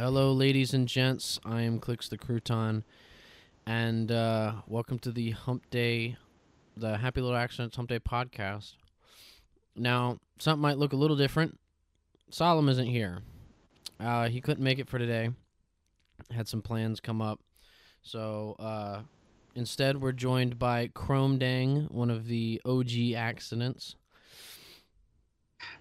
Hello, ladies and gents. I am Clicks the Crouton, and uh, welcome to the Hump Day, the Happy Little Accidents Hump Day podcast. Now, something might look a little different. Solemn isn't here. Uh, he couldn't make it for today. Had some plans come up, so uh, instead we're joined by Chrome Dang, one of the OG accidents.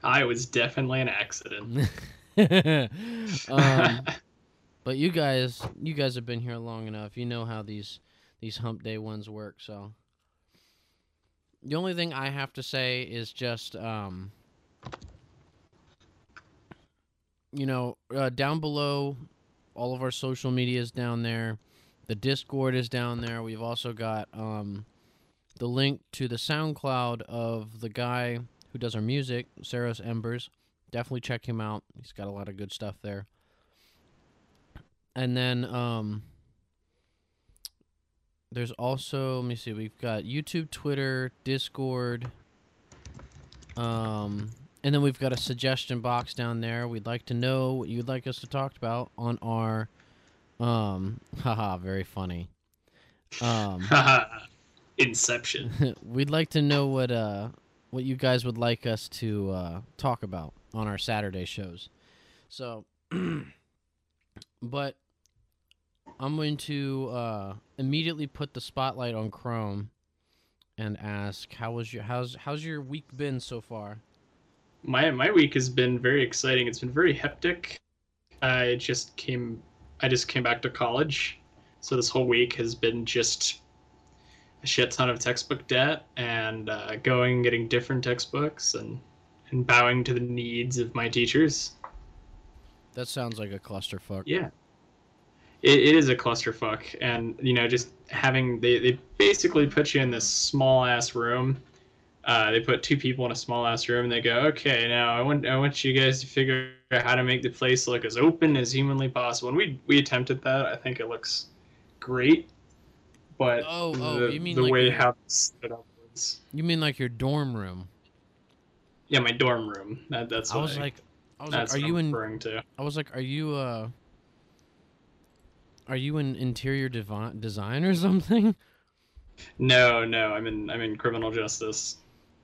I was definitely an accident. um, but you guys, you guys have been here long enough. You know how these these hump day ones work. So the only thing I have to say is just, um, you know, uh, down below, all of our social media is down there. The Discord is down there. We've also got um, the link to the SoundCloud of the guy who does our music, Saros Embers definitely check him out. He's got a lot of good stuff there. And then um there's also let me see, we've got YouTube, Twitter, Discord, um and then we've got a suggestion box down there. We'd like to know what you'd like us to talk about on our um haha, very funny. Um Inception. we'd like to know what uh what you guys would like us to uh, talk about on our Saturday shows. So, but I'm going to uh, immediately put the spotlight on Chrome and ask, "How was your how's how's your week been so far?" My my week has been very exciting. It's been very hectic. I just came I just came back to college, so this whole week has been just a shit ton of textbook debt and uh, going getting different textbooks and and bowing to the needs of my teachers. That sounds like a clusterfuck. Yeah. It, it is a clusterfuck, and you know, just having they, they basically put you in this small ass room. Uh, they put two people in a small ass room, and they go, "Okay, now I want I want you guys to figure out how to make the place look as open as humanly possible." And we we attempted that. I think it looks great, but oh, oh, the, you mean the like way your, how it's set up was. You mean like your dorm room? Yeah, my dorm room. That, that's. I was I, like, I was like, are you in? referring to? I was like, are you uh? Are you in interior devi- design or something? No, no. I'm in. I'm in criminal justice.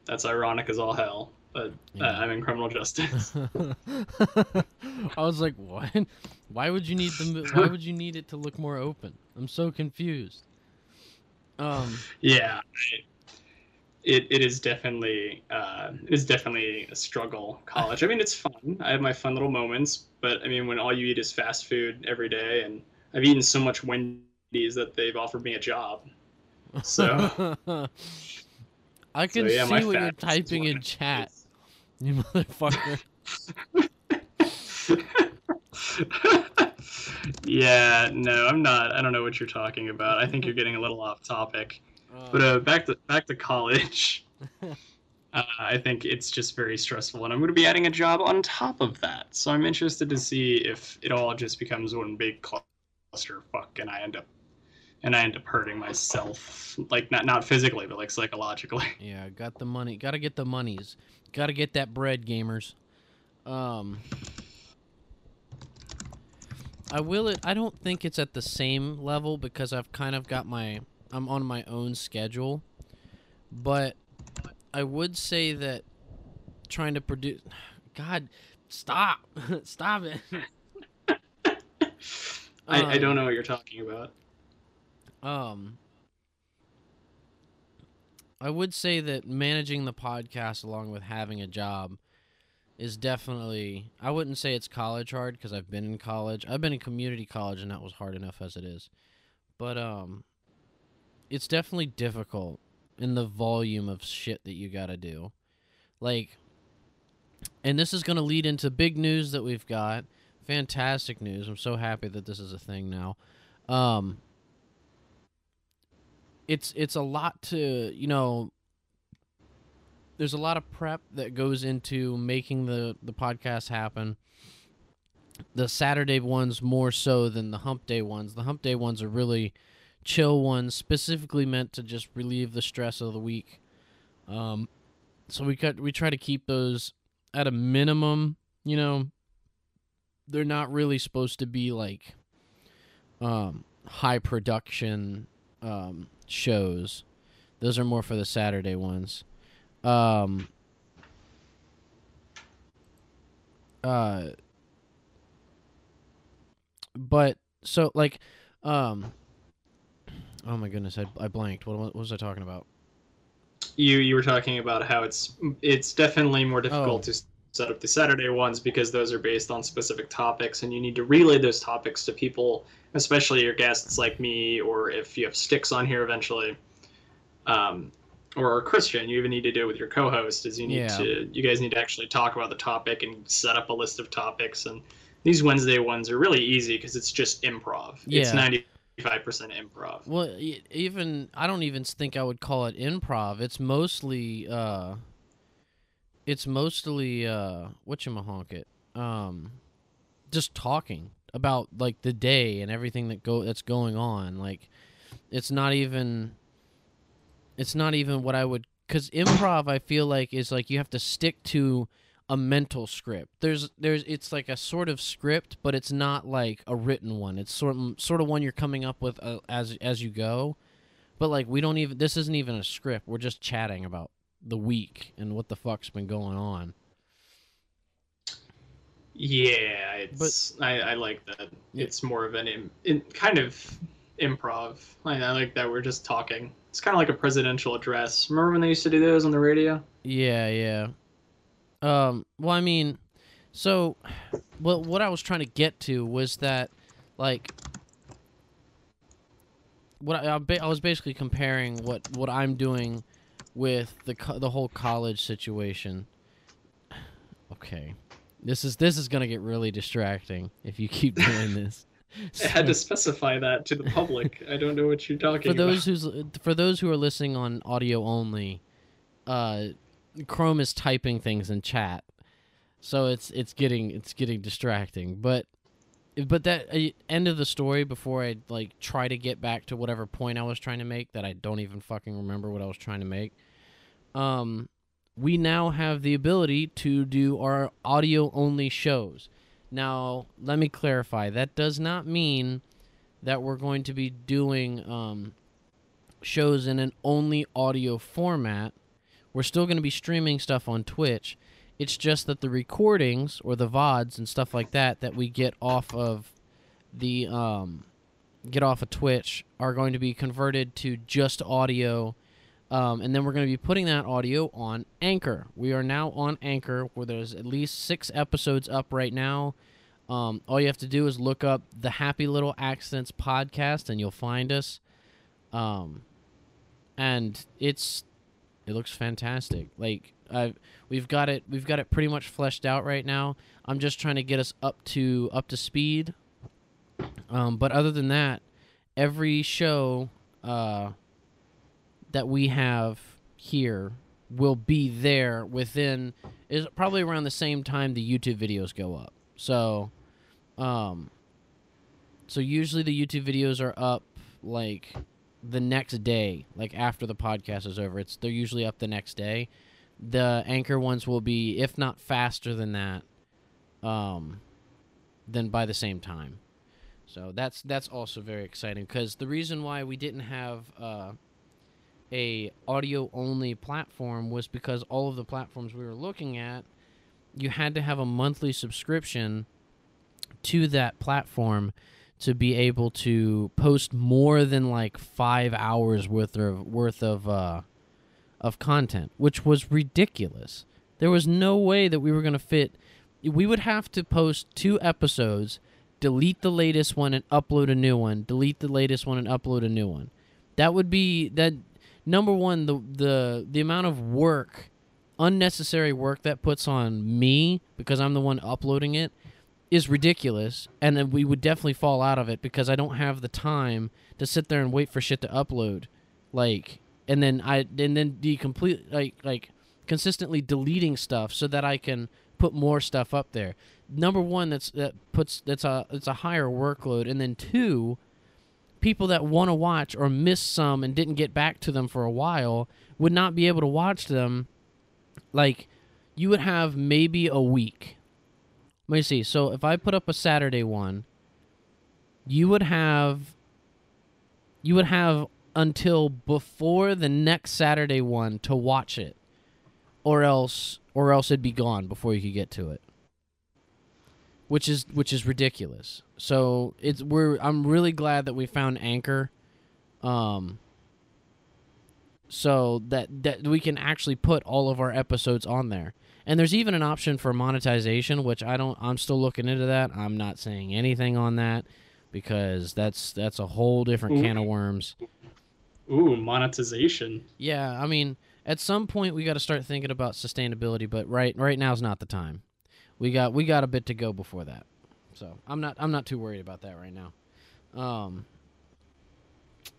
That's ironic as all hell, but uh, I'm in criminal justice. I was like, what? Why would you need the? Why would you need it to look more open? I'm so confused. Um. yeah. I- It, it is definitely uh, it is definitely a struggle. College. I mean, it's fun. I have my fun little moments, but I mean, when all you eat is fast food every day, and I've eaten so much Wendy's that they've offered me a job. So I can so, yeah, see what you're typing in chat, is. you motherfucker. yeah, no, I'm not. I don't know what you're talking about. I think you're getting a little off topic. But Uh, uh, back to back to college. uh, I think it's just very stressful, and I'm going to be adding a job on top of that. So I'm interested to see if it all just becomes one big clusterfuck, and I end up and I end up hurting myself, like not not physically, but like psychologically. yeah, got the money. Got to get the monies. Got to get that bread, gamers. Um. I will it. I don't think it's at the same level because I've kind of got my. I'm on my own schedule, but I would say that trying to produce. God, stop, stop it. I, I Um, don't know what you're talking about. Um, I would say that managing the podcast along with having a job is definitely. I wouldn't say it's college hard because I've been in college. I've been in community college and that was hard enough as it is. But um, it's definitely difficult in the volume of shit that you got to do. Like, and this is going to lead into big news that we've got. Fantastic news. I'm so happy that this is a thing now. Um, it's it's a lot to you know there's a lot of prep that goes into making the the podcast happen the saturday ones more so than the hump day ones the hump day ones are really chill ones specifically meant to just relieve the stress of the week um so we cut we try to keep those at a minimum you know they're not really supposed to be like um high production um shows. Those are more for the Saturday ones. Um uh but so like um oh my goodness I, I blanked what, what was i talking about You you were talking about how it's it's definitely more difficult Oh. to set up the Saturday ones because those are based on specific topics, and you need to relay those topics to people, especially your guests like me, or if you have sticks on here eventually, um, or Christian. You even need to do it with your co-host. Is you need Yeah. to you guys need to actually talk about the topic and set up a list of topics. And these Wednesday ones are really easy because it's just improv. It's Yeah. ninety five percent improv. well even i don't even think i would call it improv it's mostly uh it's mostly uh whatchamahonk it um just talking about like the day and everything that go that's going on like it's not even it's not even what i would because improv i feel like is like you have to stick to a mental script there's there's it's like a sort of script but it's not like a written one it's sort of sort of one you're coming up with uh, as as you go but like we don't even this isn't even a script we're just chatting about the week and what the fuck's been going on Yeah, it's I, I like that. Yeah. It's more of an Im, in, kind of improv. I, I like that we're just talking. It's kind of like a presidential address. Remember when they used to do those on the radio? Yeah, yeah. Um, well, I mean, so, well, what I was trying to get to was that, like, what I, I ba- I was basically comparing what what I'm doing with the the whole college situation. Okay, this is this is gonna get really distracting if you keep doing this. I had to specify that to the public. I don't know what you're talking for those about. who's for those who are listening on audio only, uh, Chrome is typing things in chat, so it's it's getting it's getting distracting. But but that uh, end of the story before I like try to get back to whatever point I was trying to make that I don't even fucking remember what I was trying to make. Um, we now have the ability to do our audio only shows. Now, let me clarify. That does not mean that we're going to be doing um, shows in an only audio format. We're still going to be streaming stuff on Twitch. It's just that the recordings or the VODs and stuff like that that we get off of the um, get off of Twitch are going to be converted to just audio. Um, and then we're going to be putting that audio on Anchor. We are now on Anchor, where there's at least six episodes up right now. Um, all you have to do is look up the Happy Little Accidents podcast, and you'll find us. Um, and it's it looks fantastic. Like I, we've got it, we've got it pretty much fleshed out right now. I'm just trying to get us up to up to speed. Um, but other than that, every show uh, that we have here will be there within is probably around the same time the YouTube videos go up. So, um, so usually the YouTube videos are up like the next day, like after the podcast is over. It's they're usually up the next day. The anchor ones will be, if not faster than that, um, then by the same time. So that's that's also very exciting because the reason why we didn't have uh, a audio only platform was because all of the platforms we were looking at, you had to have a monthly subscription to that platform to be able to post more than like five hours worth of worth of uh, of content, which was ridiculous. There was no way that we were gonna fit. We would have to post two episodes, delete the latest one and upload a new one, delete the latest one and upload a new one. That would be that number one the the the amount of work unnecessary work that puts on me because I'm the one uploading it is ridiculous and then we would definitely fall out of it because I don't have the time to sit there and wait for shit to upload like and then I and then the complete like like consistently deleting stuff so that I can put more stuff up there. Number 1 that's that puts that's a it's a higher workload and then two people that want to watch or miss some and didn't get back to them for a while would not be able to watch them like you would have maybe a week Let me see. So if I put up a Saturday one, you would have you would have until before the next Saturday one to watch it. Or else or else it'd be gone before you could get to it. Which is which is ridiculous. So it's we're I'm really glad that we found Anchor. Um so that that we can actually put all of our episodes on there. And there's even an option for monetization, which I don't I'm still looking into that. I'm not saying anything on that because that's that's a whole different can of worms. Ooh, monetization. Yeah, I mean, at some point we got to start thinking about sustainability, but right right now's not the time. We got we got a bit to go before that. So, I'm not I'm not too worried about that right now. Um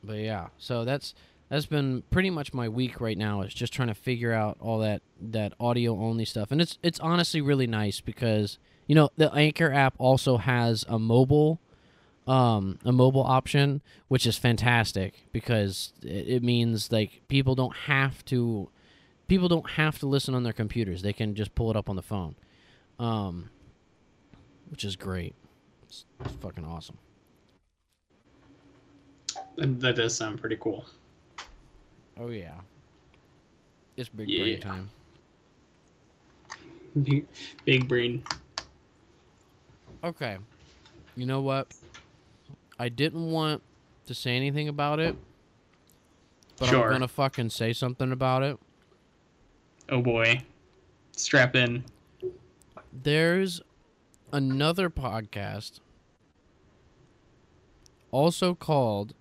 but yeah, so that's that's been pretty much my week right now is just trying to figure out all that that audio only stuff. And it's it's honestly really nice because you know, the Anchor app also has a mobile um, a mobile option, which is fantastic because it, it means like people don't have to people don't have to listen on their computers. They can just pull it up on the phone, um, which is great. It's, it's fucking awesome. That that does sound pretty cool. Oh yeah, it's big Yeah. brain time. Big, big brain. Okay, you know what? I didn't want to say anything about it, but Sure. I'm gonna fucking say something about it. Oh boy. Strap in. There's another podcast also called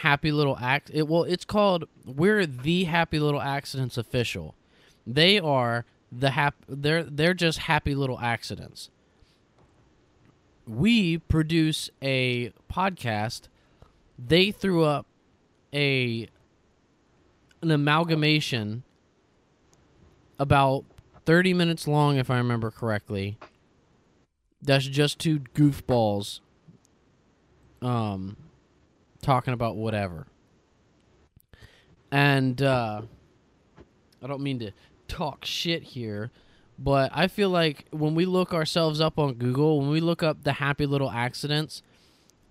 Happy Little Act it well it's called We're the Happy Little Accidents official. They are the hap they're they're just happy little accidents. We produce a podcast. They threw up a an amalgamation about 30 minutes long, if I remember correctly. That's just two goofballs um, talking about whatever. And uh, I don't mean to talk shit here, but I feel like when we look ourselves up on Google, when we look up the happy little accidents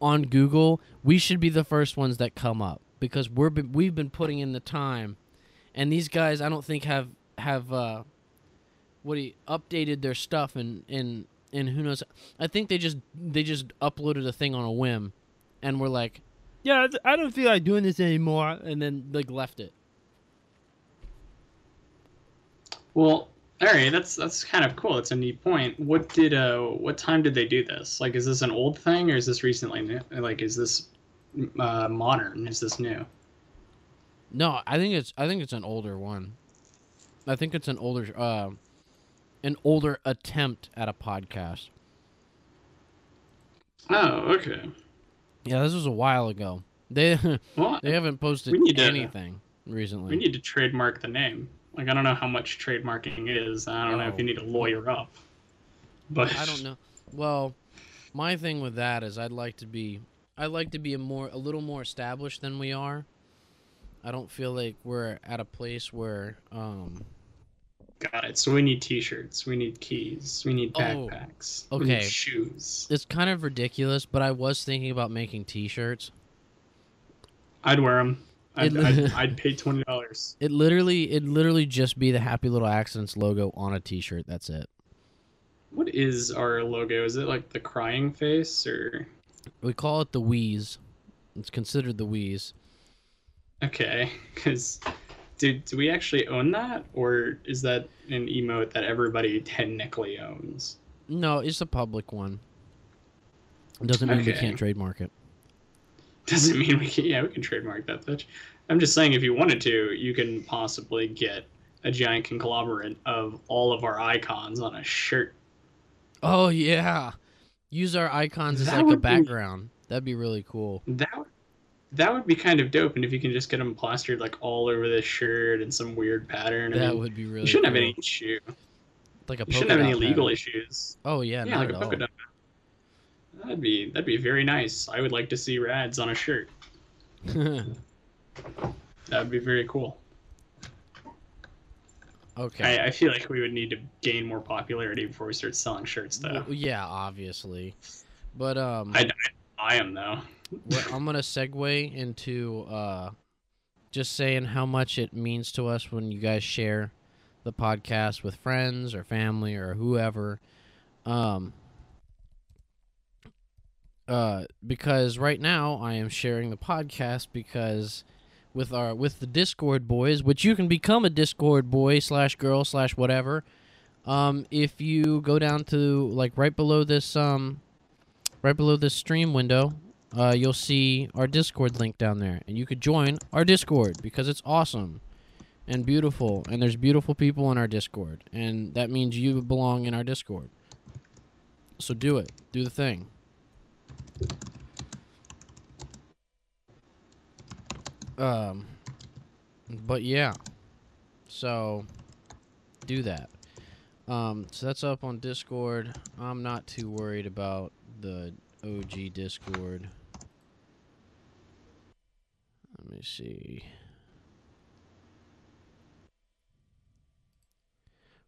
on Google, we should be the first ones that come up because we're we've been putting in the time, and these guys I don't think have have uh, what he updated their stuff and and and who knows i think they just they just uploaded a thing on a whim and were like yeah i don't feel like doing this anymore and then like left it Well, all right, that's that's kind of cool. It's a neat point. What did uh what time did they do this? Like is this an old thing or is this recently new? Like is this uh modern? Is this new? no i think it's i think it's an older one i think it's an older uh an older attempt at a podcast Oh, okay. Yeah this was a while ago they Well, they haven't posted need to- anything recently we need to trademark the name. Like I don't know how much trademarking is. I don't know if Oh. you need a lawyer up. But I don't know. Well, my thing with that is I'd like to be I'd like to be a more a little more established than we are. I don't feel like we're at a place where um Got it. So we need T-shirts. We need keys. We need Oh, backpacks. We need okay. shoes. it's kind of ridiculous, but I was thinking about making t-shirts. I'd wear them. I'd, It- I'd, I'd pay twenty dollars. It literally it literally just be the Happy Little Accidents logo on a t-shirt. That's it. What is our logo? Is it like the crying face or? We call it the Wheeze. It's considered the Wheeze. Okay, because do do we actually own that, or is that an emote that everybody technically owns? No, it's a public one. It doesn't mean we can't trademark it. Doesn't mean we can. Yeah, we can trademark that bitch. I'm just saying, if you wanted to, you can possibly get a giant conglomerate of all of our icons on a shirt. Oh yeah. Use our icons as like a would be- background. That'd be really cool. That would- that would be kind of dope, and if you can just get them plastered like all over the shirt in some weird pattern, I that mean, would be really you shouldn't have any issue. like a You shouldn't have any legal pattern. issues. Oh yeah, Yeah, not like a polka dot. That'd be that'd be very nice. I would like to see rads on a shirt. That would be very cool. Okay. I, I feel like we would need to gain more popularity before we start selling shirts, though. Well, yeah, obviously. But um I, I buy them though. I'm gonna segue into uh, just saying how much it means to us when you guys share the podcast with friends or family or whoever. Um, uh, because right now I am sharing the podcast because with our with the Discord boys, which you can become a Discord boy slash girl slash whatever. Um, if you go down to like right below this um, right below this stream window, uh, you'll see our Discord link down there, and you could join our Discord because it's awesome and beautiful, and there's beautiful people in our Discord, and that means you belong in our Discord. So do it, do the thing. Um, but yeah, so do that. Um, so that's up on Discord. I'm not too worried about the OG Discord. Let me see.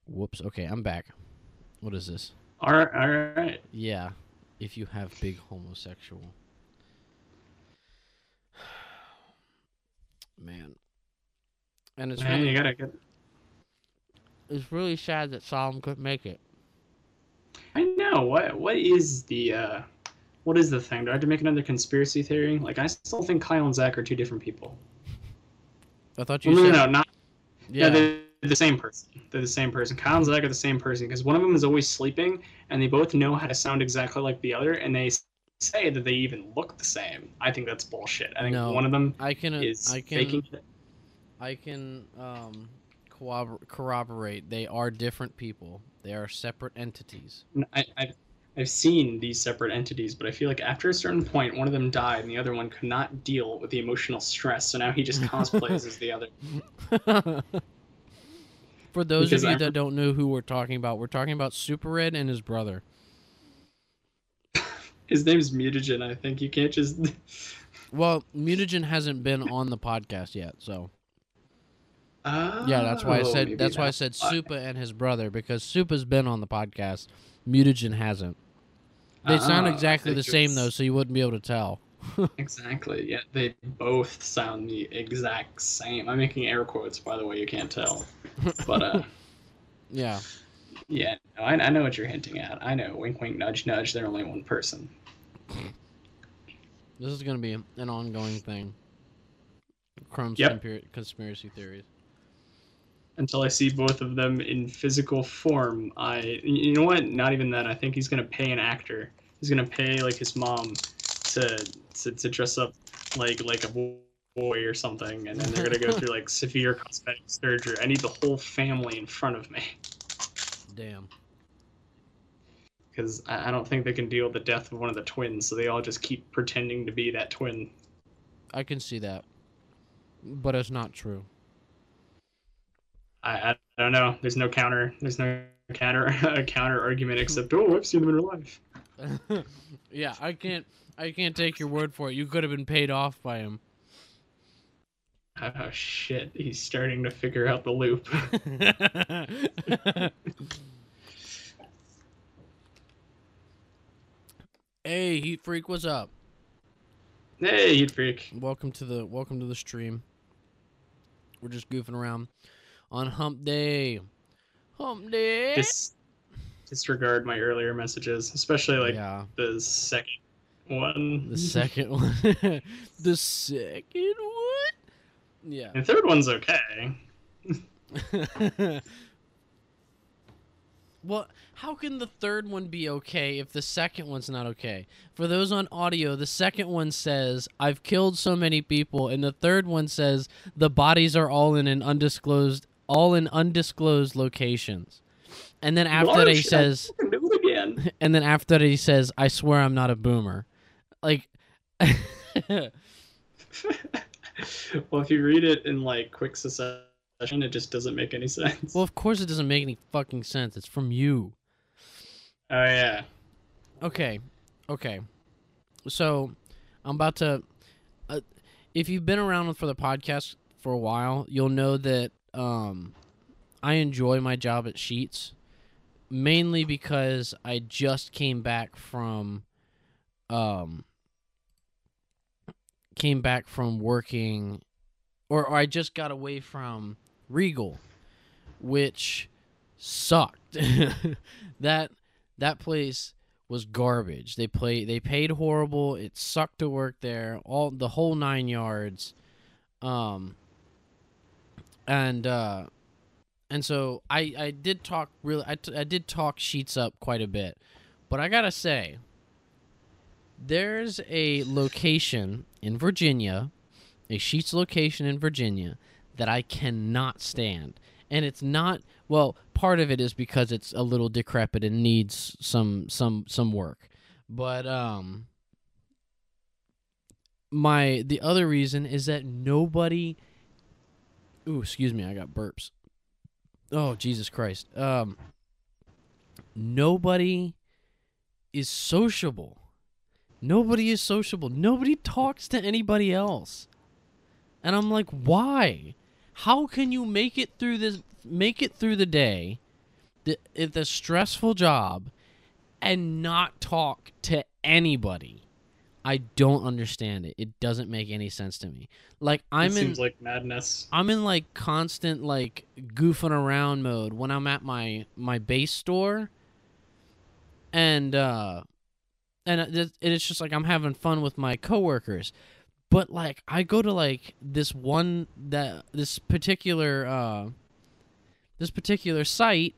Whoops. Okay, I'm back. What is this? All right, all right. Yeah, if you have big homosexual. Man. And it's Man, really, you gotta get. it's really sad that Solemn couldn't make it. I know what what is the uh, what is the thing? Do I have to make another conspiracy theory? Like I still think Kyle and Zach are two different people. I thought you Well, said no, no, not. yeah. Yeah, they're the same person. They're the same person. Kyle and Zach are the same person because one of them is always sleeping, and they both know how to sound exactly like the other, and they say that they even look the same. I think that's bullshit. I think No. one of them I can uh, is I can faking it. I can um corrobor- corroborate they are different people. They are separate entities. I, I, I've seen these separate entities, but I feel like after a certain point, one of them died, and the other one could not deal with the emotional stress. So now he just cosplays as the other. For those Because of you I- that don't know who we're talking about, we're talking about Super Red and his brother. His name's Mutagen. I think you can't just. Well, Mutagen hasn't been on the podcast yet, so yeah, that's why I Oh, said maybe that's why I said. Supa and his brother because Supa's been on the podcast, Mutagen hasn't. They sound Ah, exactly the same though, so you wouldn't be able to tell. Exactly. Yeah, they both sound the exact same. I'm making air quotes, by the way. You can't tell, but uh, Yeah. yeah, no, I, I know what you're hinting at. I know. Wink, wink, nudge, nudge. They're only one person. This is going to be an ongoing thing. Chrome's Yep. conspiracy theories. Until I see both of them in physical form, I. You know what? Not even that. I think he's gonna pay an actor. He's gonna pay like his mom to to, to dress up like like a boy or something, and then they're gonna go through like severe cosmetic surgery. I need the whole family in front of me. Damn. because I I don't think they can deal with the death of one of the twins, so they all just keep pretending to be that twin. I can see that. But it's not true. I, I don't know. There's no counter. There's no counter counter argument except oh, I've seen them in real life. yeah, I can't I can't take your word for it. You could have been paid off by him. Oh shit, he's starting to figure out the loop. hey, Heat Freak, what's up? hey, Heat freak. Welcome to the welcome to the stream. We're just goofing around on Hump Day. Hump Day. Dis- disregard my earlier messages, especially like yeah, the second one. the second one. the second one. Yeah. the third one's okay. well, how can the third one be okay if the second one's not okay? For those on audio, the second one says, I've killed so many people, and the third one says, the bodies are all in an undisclosed all in undisclosed locations. And then after that he says I can do it again. and then after that he says, I swear I'm not a boomer. Like well, if you read it in like quick succession, it just doesn't make any sense. Well, of course it doesn't make any fucking sense. It's from you. oh yeah. Okay. Okay. So, I'm about to uh, if you've been around for the podcast for a while, you'll know that um I enjoy my job at Sheetz mainly because I just came back from um came back from working or, or I just got away from Regal which sucked. that that place was garbage. They play they paid horrible. It sucked to work there. All the whole 9 yards. Um and uh and so I I did talk really I, t- I did talk Sheetz up quite a bit. But I got to say there's a location in Virginia, a Sheetz location in Virginia that I cannot stand. And it's not well, part of it is because it's a little decrepit and needs some some some work. But um my the other reason is that nobody Ooh, excuse me, I got burps. Oh, Jesus Christ. Um nobody is sociable. Nobody is sociable. Nobody talks to anybody else. And I'm like, "Why? How can you make it through this make it through the day, the stressful job and not talk to anybody?" I don't understand it. It doesn't make any sense to me. Like I'm it in like madness. I'm in like constant like goofing around mode when I'm at my my base store, and uh, and it- it- it's just like I'm having fun with my coworkers, but like I go to like this one that this particular uh, this particular site,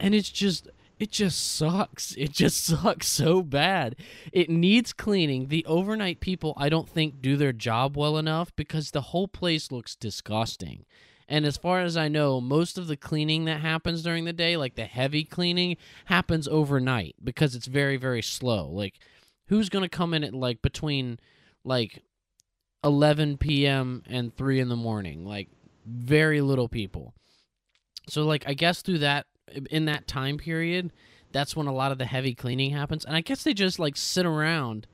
and it's just it just sucks. It just sucks so bad. It needs cleaning. The overnight people, I don't think, do their job well enough because the whole place looks disgusting. And as far as I know, most of the cleaning that happens during the day, like the heavy cleaning, happens overnight because it's very, very slow. Like, who's going to come in at like between like 11 p.m. and 3 in the morning? Like, very little people. So, like, I guess through that, in that time period, that's when a lot of the heavy cleaning happens. And I guess they just like sit around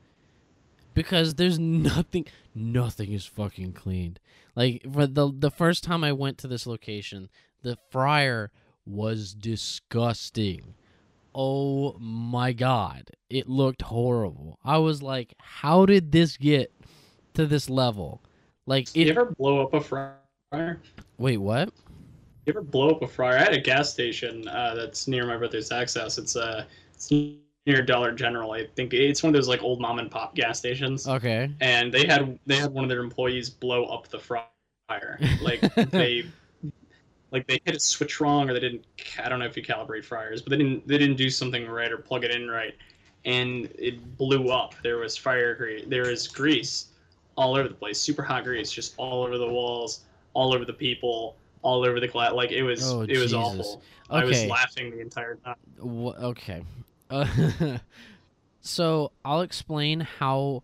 because there's nothing nothing is fucking cleaned. Like for the the first time I went to this location, the fryer was disgusting. Oh my god. It looked horrible. I was like, how did this get to this level? Like you it ever blow up a fryer? Wait, what? You ever blow up a fryer? I had a gas station uh, that's near my brother Zach's house. It's uh, it's near Dollar General. I think it's one of those like old mom and pop gas stations. Okay. and they had they had one of their employees blow up the fryer. Like they like they hit a switch wrong or they didn't I don't know if you calibrate fryers, but they didn't they didn't do something right or plug it in right. And it blew up. There was fire grease there was grease all over the place, super hot grease, just all over the walls, all over the people, all over the glass. Like it was Oh, it was Jesus. awful. I was laughing the entire time. Wha okay. Uh, so I'll explain how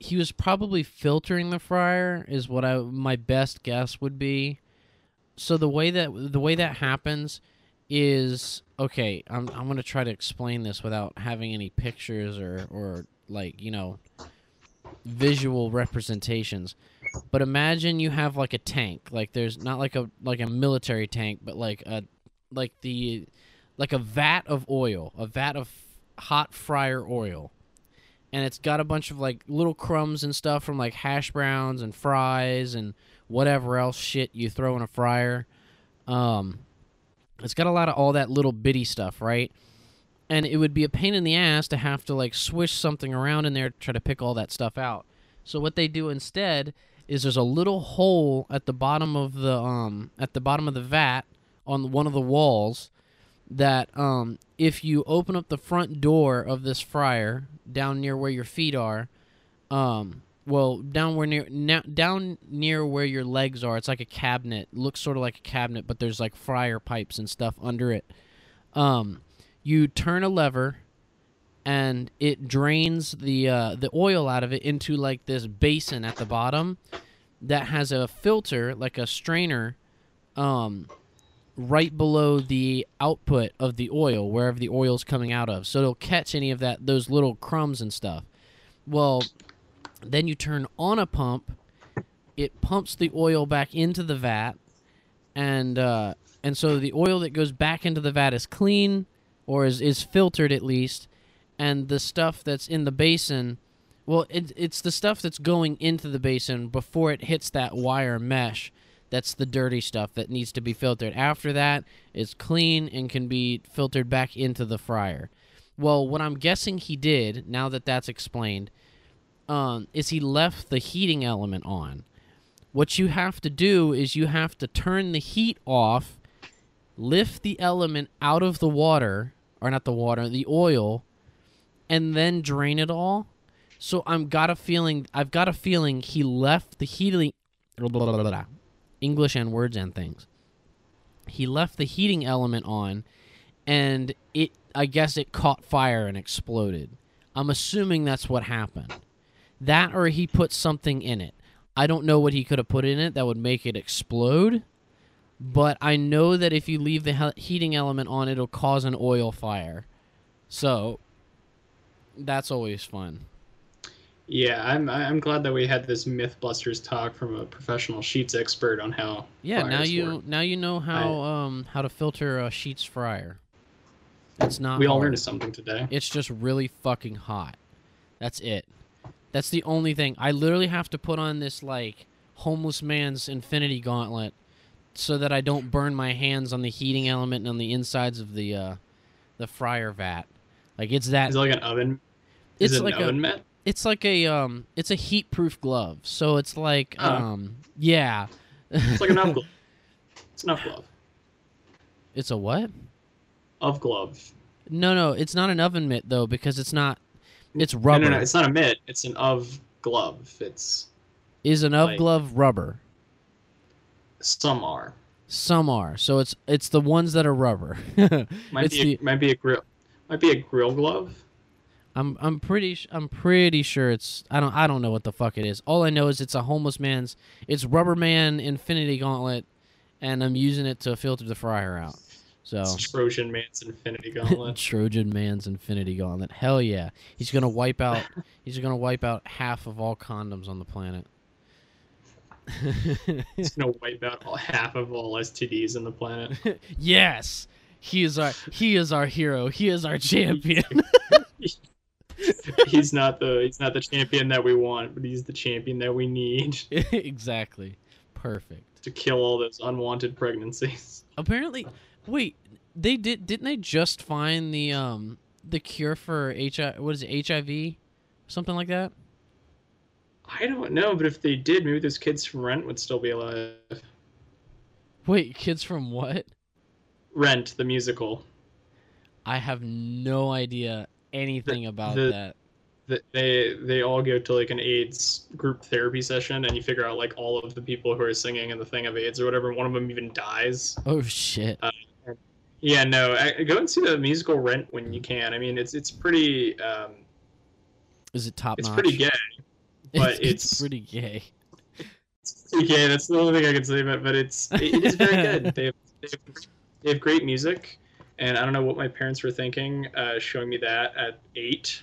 he was probably filtering the fryer is what I my best guess would be. So the way that the way that happens is okay. I'm I'm gonna try to explain this without having any pictures or or like you know visual representations. But imagine you have like a tank, like there's not like a like a military tank, but like a like the like a vat of oil, a vat of hot fryer oil. And it's got a bunch of like little crumbs and stuff from like hash browns and fries and whatever else shit you throw in a fryer. Um it's got a lot of all that little bitty stuff, right? And it would be a pain in the ass to have to like swish something around in there to try to pick all that stuff out. So what they do instead is there's a little hole at the bottom of the um at the bottom of the vat on one of the walls that um if you open up the front door of this fryer down near where your feet are um well down where near na- down near where your legs are it's like a cabinet looks sort of like a cabinet but there's like fryer pipes and stuff under it. Um you turn a lever and it drains the uh, the oil out of it into like this basin at the bottom that has a filter like a strainer um right below the output of the oil wherever the oil's coming out of. So it'll catch any of that those little crumbs and stuff. Well then you turn on a pump. It pumps the oil back into the vat and uh, and so the oil that goes back into the vat is clean or is, is filtered at least and the stuff that's in the basin well it, it's the stuff that's going into the basin before it hits that wire mesh that's the dirty stuff that needs to be filtered. After that it's clean and can be filtered back into the fryer. Well what i'm guessing he did now that that's explained um, is he left the heating element on. What you have to do is you have to turn the heat off lift the element out of the water or not the water the oil and then drain it all. So i'm got a feeling i've got a feeling he left the heating english and words and things. He left the heating element on and it i guess it caught fire and exploded. I'm assuming that's what happened. That or he put something in it. I don't know what he could have put in it that would make it explode but I know that if you leave the heating element on, it'll cause an oil fire. So that's always fun. Yeah, I'm I'm glad that we had this MythBusters talk from a professional Sheetz expert on how. Yeah, now you work. now you know how um how to filter a Sheetz fryer. It's not. We all learned something today. It's just really fucking hot. That's it. That's the only thing. I literally have to put on this like homeless man's infinity gauntlet so that I don't burn my hands on the heating element and on the insides of the uh the fryer vat. Like it's that Is it like an oven? It's it like an a oven mitt? it's like a um it's a heat proof glove. So it's like Oh. um yeah. It's like an oven glove. It's an oven glove. It's a what? Of glove. No, no, it's not an oven mitt though because it's not it's rubber. no, no. It's not a mitt. It's an of glove. It's Is an of like- glove rubber. some are. Some are. So it's it's the ones that are rubber. Might be a, the- might be a grill. Might be a grill glove. I'm I'm pretty sh- I'm pretty sure it's I don't I don't know what the fuck it is. All I know is it's a homeless man's it's Rubber Man Infinity Gauntlet, and I'm using it to filter the fryer out. So It's Trojan Man's Infinity Gauntlet. Trojan Man's Infinity Gauntlet. Hell yeah, he's gonna wipe out he's gonna wipe out half of all condoms on the planet. he's gonna wipe out all, half of all STDs on the planet. yes, he is our he is our hero. He is our champion. he's not the he's not the champion that we want, but he's the champion that we need exactly. Perfect. to kill all those unwanted pregnancies. Apparently, wait, they did didn't they just find the um the cure for HIV what is it HIV something like that? I don't know, but if they did, maybe those kids from Rent would still be alive. Wait, kids from what? Rent, the musical. I have no idea anything about the- that. That they they all go to like an AIDS group therapy session, and you figure out like all of the people who are singing in the thing of AIDS or whatever. One of them even dies. Oh shit. Yeah, no, I, go and see the musical Rent when you can. I mean, it's it's pretty um, Is it top it's notch? pretty gay. but it's, pretty gay. it's- pretty gay. That's the only thing I can say about. it, But it's it, it is very good. They have, they have they have great music, and I don't know what my parents were thinking uh, showing me that at eight,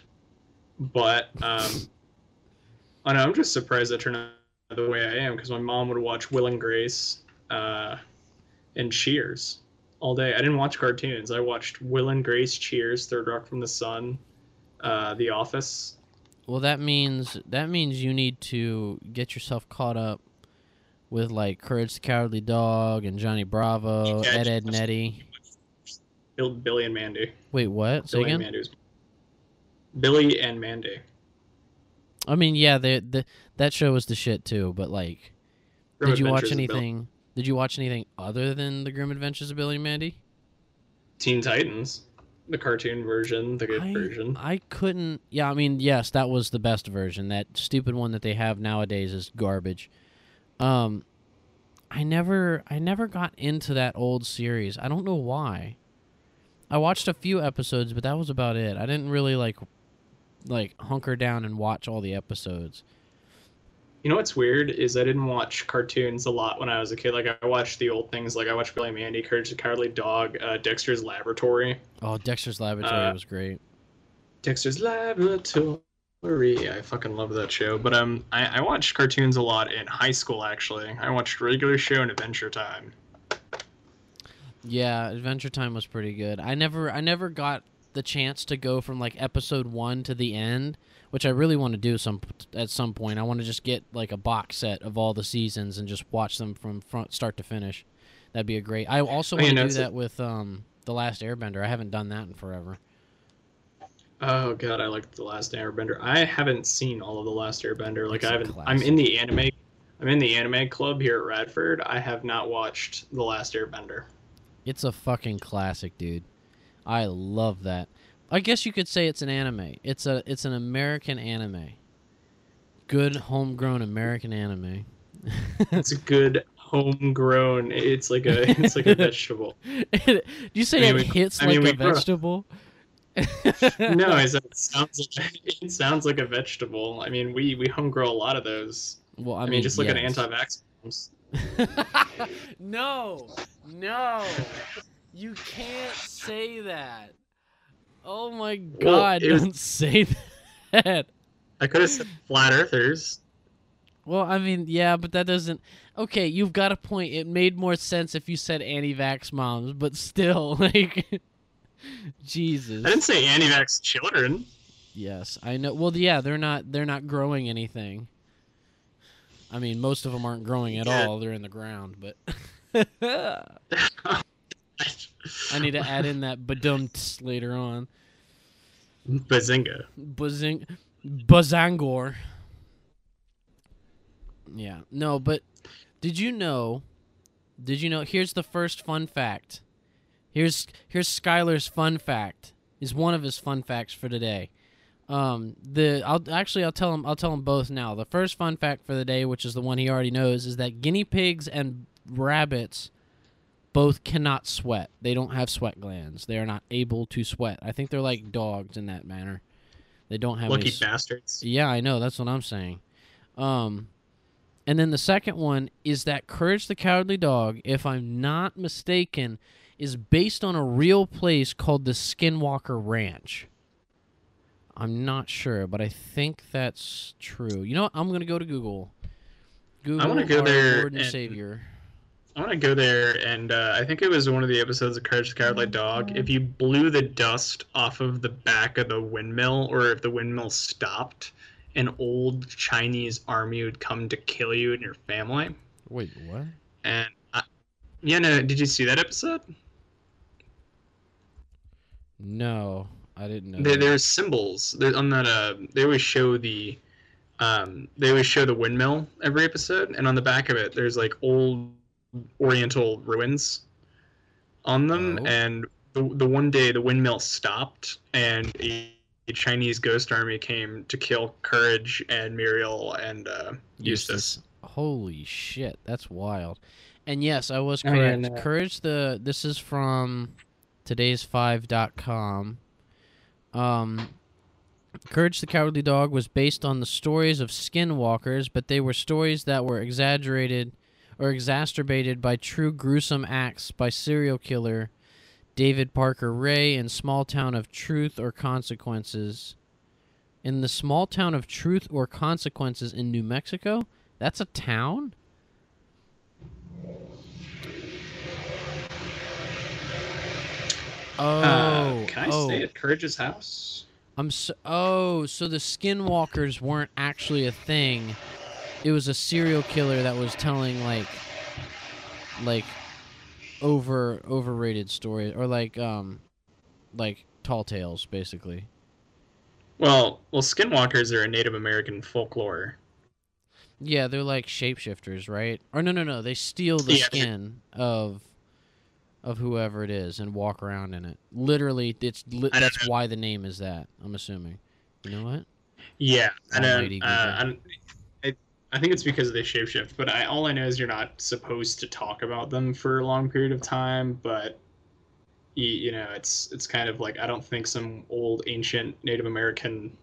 but um, I know I'm just surprised I turned out the way I am because my mom would watch Will and Grace uh, and Cheers all day. I didn't watch cartoons. I watched Will and Grace, Cheers, Third Rock from the Sun, uh, The Office. Well, that means that means you need to get yourself caught up with like Courage the Cowardly Dog and Johnny Bravo, Yeah, Ed Edd n Eddy. Bill, Billy and Mandy. Wait, what? Say Billy and again? Mandy was Billy and Mandy. I mean, yeah, the, the that show was the shit too. But like, Grim did you watch Adventures Bill- anything? Did you watch anything other than the Grim Adventures of Billy and Mandy? Teen Titans, the cartoon version, the good I, version. I couldn't. Yeah, I mean, yes, that was the best version. That stupid one that they have nowadays is garbage. Um, I never, I never got into that old series. I don't know why. I watched a few episodes, but that was about it. I didn't really like, like hunker down and watch all the episodes. You know what's weird is I didn't watch cartoons a lot when I was a kid. Like I watched the old things, like I watched Billy and Mandy, Courage the Cowardly Dog, uh, Dexter's Laboratory. Oh, Dexter's Laboratory Uh, was great. Dexter's Laboratory. I fucking love that show. But um, I, I watched cartoons a lot in high school. Actually, I watched Regular Show and Adventure Time. Yeah, Adventure Time was pretty good. I never I never got the chance to go from like episode 1 to the end, which I really want to do some at some point. I want to just get like a box set of all the seasons and just watch them from front start to finish. That'd be a great. I also Oh, want to do that with um The Last Airbender. I haven't done that in forever. Oh god, I like the Last Airbender. I haven't seen all of the Last Airbender. Like It's I haven't. I'm in the anime. I'm in the anime club here at Radford. I have not watched the Last Airbender. It's a fucking classic, dude. I love that. I guess you could say it's an anime. It's a it's an American anime. Good homegrown American anime. It's a good homegrown. It's like a. It's like a vegetable. Do you say I mean, it we- hits I like mean, we a vegetable? no, I said it sounds like it sounds like a vegetable. I mean, we we homegrow a lot of those. Well, I, I, mean, just look at anti-vax. no, no, you can't say that. Oh my god, was- don't say that. I could have said flat earthers. Well, I mean, yeah, but that doesn't. Okay, you've got a point. It made more sense if you said anti-vax moms, but still, like, Jesus. I didn't say anti-vax children. Yes, I know. Well, yeah, they're not. They're not growing anything. I mean, most of them aren't growing at Yeah. all. They're in the ground, but I need to add in that badumts later on. Bazinga. Bazing, Bazangor. Yeah. No, but did you know? Did you know? Here's the first fun fact. Here's here's Skylar's fun fact. Is one of his fun facts for today. Um, the I'll actually I'll tell him I'll tell him both now. The first fun fact for the day, which is the one he already knows, is that guinea pigs and rabbits both cannot sweat. They don't have sweat glands. They are not able to sweat. I think they're like dogs in that manner. They don't have any Lucky bastards. yeah, I know. That's what I'm saying. Um, and then the second one is that Courage the Cowardly Dog, if I'm not mistaken, is based on a real place called the Skinwalker Ranch. I'm not sure, but I think that's true. You know what? I'm going to go to Google. Google wanna go there Lord and, and- Savior. I want to go there, and uh, I think it was one of the episodes of Courage the Cowardly Dog. If you blew the dust off of the back of the windmill, or if the windmill stopped, an old Chinese army would come to kill you and your family. Wait, what? And I, yeah, no, did you see that episode? No, I didn't know. There, there's symbols there, on that. Uh, they always show the, um, they always show the windmill every episode, and on the back of it, there's like old Oriental ruins on them. Oh. And the, the one day the windmill stopped, and a, a Chinese ghost army came to kill Courage and Muriel and uh, Eustace. Holy shit, that's wild. And yes, I was Oh, yeah, correct. no. Courage the this is from today's5.com. Um Courage the Cowardly Dog was based on the stories of skinwalkers, but they were stories that were exaggerated or exacerbated by true gruesome acts by serial killer David Parker Ray in Small Town of Truth or Consequences. In the small town of Truth or Consequences in New Mexico? That's a town? Oh, Uh, can I oh, stay at Courage's house? I'm so, oh, so the skinwalkers weren't actually a thing. It was a serial killer that was telling like like over overrated stories or like um like tall tales basically. Well, well, skinwalkers are a Native American folklore. Yeah, they're like shapeshifters, right? Or no, no, no, they steal the Yeah, skin of of whoever it is and walk around in it. Literally, it's li- I that's why the name is that. I'm assuming. You know what? Yeah, I don't. Uh, I, I, I think it's because they shapeshift, but I all I know is you're not supposed to talk about them for a long period of time. But you, you know, it's it's kind of like I don't think some old ancient Native American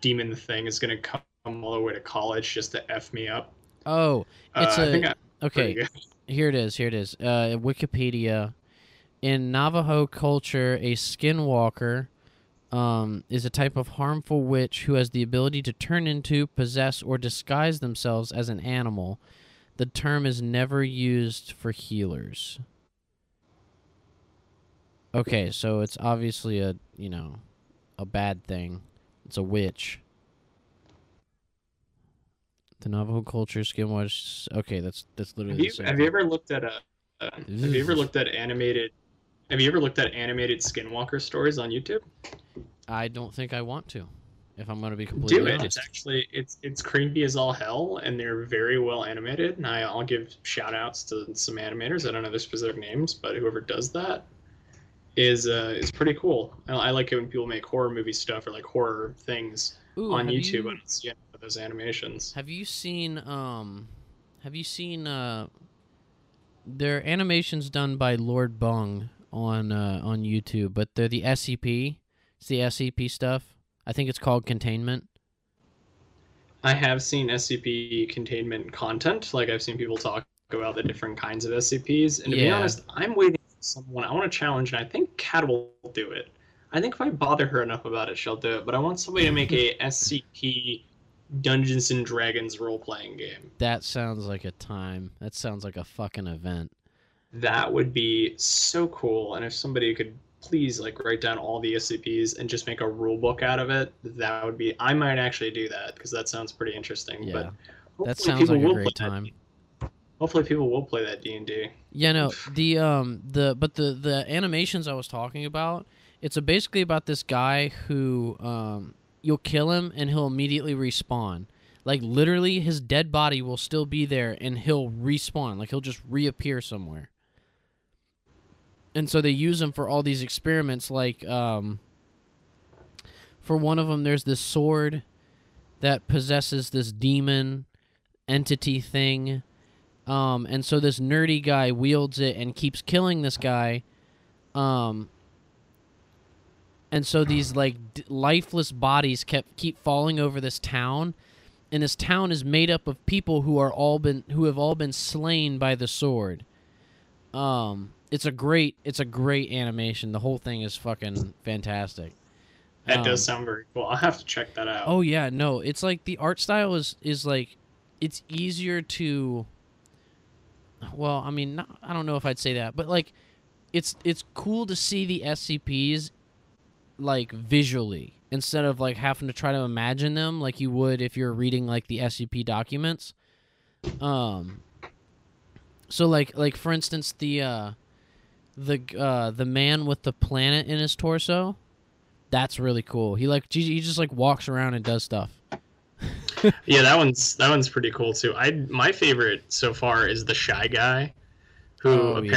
demon thing is gonna come all the way to college just to f me up. Oh, it's uh, I a- think I, okay. Here it is. Here it is. Uh, Wikipedia. In Navajo culture, a skinwalker um, is a type of harmful witch who has the ability to turn into, possess, or disguise themselves as an animal. The term is never used for healers. Okay, so it's obviously a you know a bad thing. It's a witch. The Navajo culture skinwalkers. Okay, that's that's literally. Have you, same have you ever looked at a? Uh, have you ever looked at animated? Have you ever looked at animated Skinwalker stories on YouTube? I don't think I want to. If I'm gonna be completely Do it. honest. It's actually it's it's creepy as all hell, and they're very well animated. And I, I'll give shout outs to some animators. I don't know their specific names, but whoever does that is uh, is pretty cool. I, I like it when people make horror movie stuff or like horror things Ooh, on YouTube. you- see those animations. Have you seen um have you seen uh their animations done by Lord Bung on uh on YouTube, but they're the SCP. It's the SCP stuff. I think it's called Containment. I have seen SCP containment content. Like I've seen people talk about the different kinds of SCPs. And to be honest, I'm waiting for someone. I want to challenge, and I think Kat will do it. I think if I bother her enough about it, she'll do it. But I want somebody to make a SCP Dungeons and Dragons role playing game. That sounds like a time. That sounds like a fucking event. That would be so cool. And if somebody could please like write down all the SCPs and just make a rule book out of it, that would be. I might actually do that because that sounds pretty interesting. Yeah. But That sounds like a great play that time. Hopefully, people will play that D and D. Yeah, no, the um the but the the animations I was talking about, it's a, basically about this guy who um you'll kill him and he'll immediately respawn. Like literally his dead body will still be there and he'll respawn. Like he'll just reappear somewhere. And so they use him for all these experiments like um for one of them there's this sword that possesses this demon entity thing um, and so this nerdy guy wields it and keeps killing this guy. Um, and so these like d- lifeless bodies kept keep falling over this town, and this town is made up of people who are all been who have all been slain by the sword. Um, it's a great it's a great animation. The whole thing is fucking fantastic. That Um, does sound very cool. I'll have to check that out. Oh yeah, no, it's like the art style is is like it's easier to well, I mean, not, I don't know if I'd say that, but like it's it's cool to see the SCPs like visually instead of like having to try to imagine them like you would if you're reading like the SCP documents. Um so like like for instance the uh the uh the man with the planet in his torso that's really cool. He like he he just like walks around and does stuff. Yeah, that one's that one's pretty cool too. I my favorite so far is the shy guy, who Oh, yeah,